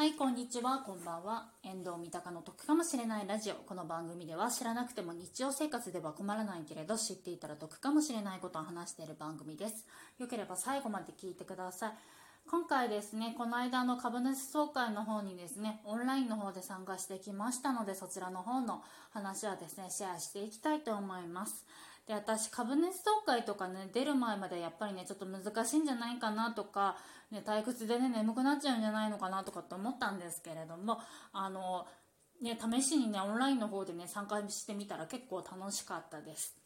はい、こんにちは、こんばんは。遠藤三鷹の得かもしれないラジオ。この番組では知らなくても日常生活では困らないけれど知っていたら得かもしれないことを話している番組です。よければ最後まで聞いてください。今回ですね、この間の株主総会の方にですね、オンラインの方で参加してきましたので、そちらの方の話はですね、シェアしていきたいと思います。で私株主総会とかね出る前までやっぱりねちょっと難しいんじゃないかなとか、ね、退屈でね眠くなっちゃうんじゃないのかなとかって思ったんですけれどもあの、ね、試しにねオンラインの方でね参加してみたら結構楽しかったです。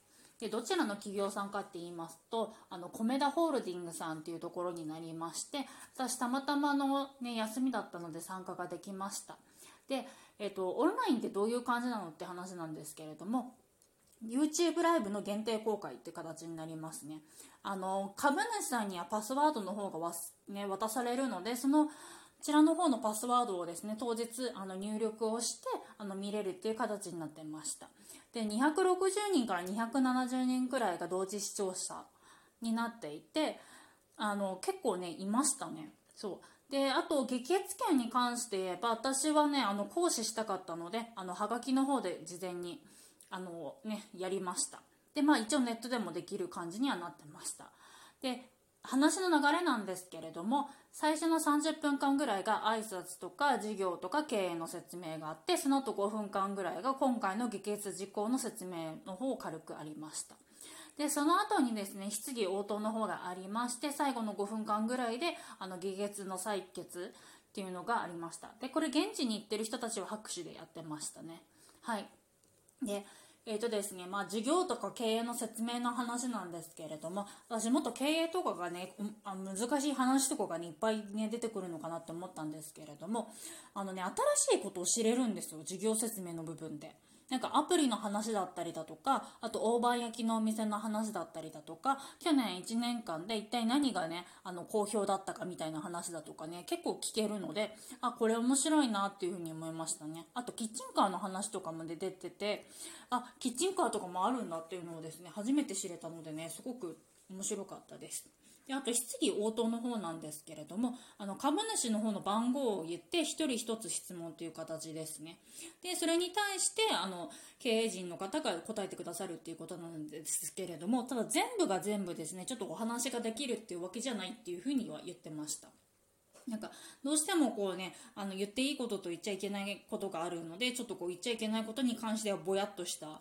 でどちらの企業さんかって言いますとあのコメダホールディングさんっていうところになりまして私たまたまの、ね、休みだったので参加ができました。で、えっと、オンラインってどういう感じなのって話なんですけれども YouTube ライブの限定公開って形になりますね。あの、株主さんにはパスワードの方がわす、ね、渡されるので、その、こちらの方のパスワードをですね、当日あの入力をしてあの見れるっていう形になってました。で、260人から270人くらいが同時視聴者になっていて、あの、結構ね、いましたね。そう。で、あと、議決権に関して言えば、私はね、あの、行使したかったので、あの、はがきの方で事前に、あのね、やりました。で、まあ一応ネットでもできる感じにはなってました。で、話の流れなんですけれども、最初の30分間ぐらいが挨拶とか事業とか経営の説明があって、その後5分間ぐらいが今回の議決事項の説明の方を軽くありました。で、その後にですね、質疑応答の方がありまして、最後の5分間ぐらいで、あの、議決の採決っていうのがありました。で、これ現地に行ってる人たちは拍手でやってましたね。はい。で、えーとですねまあ、事業とか経営の説明の話なんですけれども私もっと経営とかがねあ難しい話とかが、ね、いっぱい、ね、出てくるのかなって思ったんですけれどもあの、ね、新しいことを知れるんですよ事業説明の部分で。なんかアプリの話だったりだとかあと大判焼きのお店の話だったりだとか去年1年間で一体何がねあの好評だったかみたいな話だとかね結構聞けるのであこれ面白いなっていうふうに思いましたね。あとキッチンカーの話とかも出ててあキッチンカーとかもあるんだっていうのをですね初めて知れたのでねすごく面白かったです。であと質疑応答の方なんですけれどもあの株主の方の番号を言って1人1つ質問という形ですね。でそれに対してあの経営陣の方が答えてくださるっていうことなんですけれどもただ全部が全部ですねちょっとお話ができるっていうわけじゃないっていうふうには言ってました。なんかどうしてもこうねあの言っていいことと言っちゃいけないことがあるのでちょっとこう言っちゃいけないことに関してはぼやっとした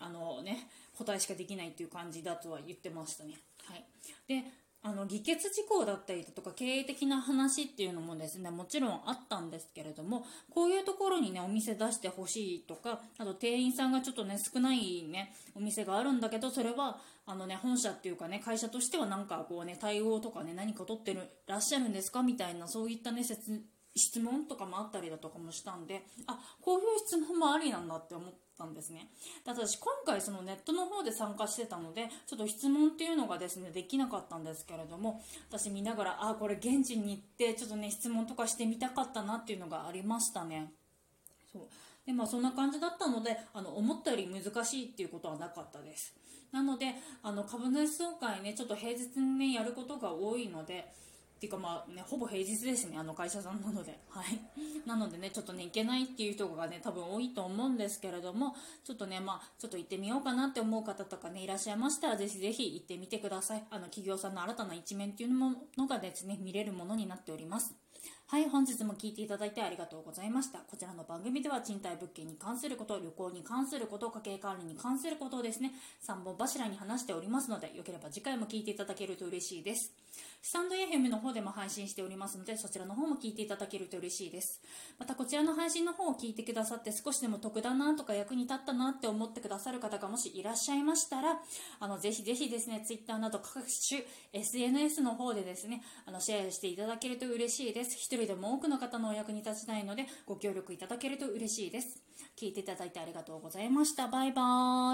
あのね答えしかできないっていう感じだとは言ってましたね。はい。であの議決事項だったりだとか経営的な話っていうのもですねもちろんあったんですけれどもこういうところにねお店出してほしいとかあと店員さんがちょっとね少ないねお店があるんだけどそれはあのね本社っていうかね会社としてはなんかこうね対応とかね何か取ってるらっしゃるんですか？みたいなそういったね説質問とかもあったりだとかもしたんであこういう質問もありなんだって思ったんですね。だ私今回そのネットの方で参加してたのでちょっと質問っていうのがですねできなかったんですけれども私見ながらあこれ現地に行ってちょっとね質問とかしてみたかったなっていうのがありましたね。そう。でまあそんな感じだったのであの思ったより難しいっていうことはなかったです。なのであの株主総会ねちょっと平日にねやることが多いのでていうかまあね、ほぼ平日ですね、あの会社さんなので。はい。なのでね、ちょっとね、行けないっていう人がね、多分多いと思うんですけれども、ちょっとね、まあ、ちょっと行ってみようかなって思う方とかね、いらっしゃいましたら、ぜひぜひ行ってみてください。あの、企業さんの新たな一面っていうのがですね、見れるものになっております。はい、本日も聞いていただいてありがとうございました。こちらの番組では賃貸物件に関すること、旅行に関すること、家計管理に関することをですね、3本柱に話しておりますので、よければ次回も聞いていただけると嬉しいです。スタンド FM の方でも配信しておりますので、そちらの方も聞いていただけると嬉しいです。またこちらの配信の方を聞いてくださって少しでも得だなとか役に立ったなって思ってくださる方がもしいらっしゃいましたら、あの、ぜひぜひですね、Twitter など各種 SNS の方でですね、あの、シェアしていただけると嬉しいです。人でも多くの方のお役に立ちたいので、ご協力いただけると嬉しいです。聞いていただいてありがとうございました。バイバーイ。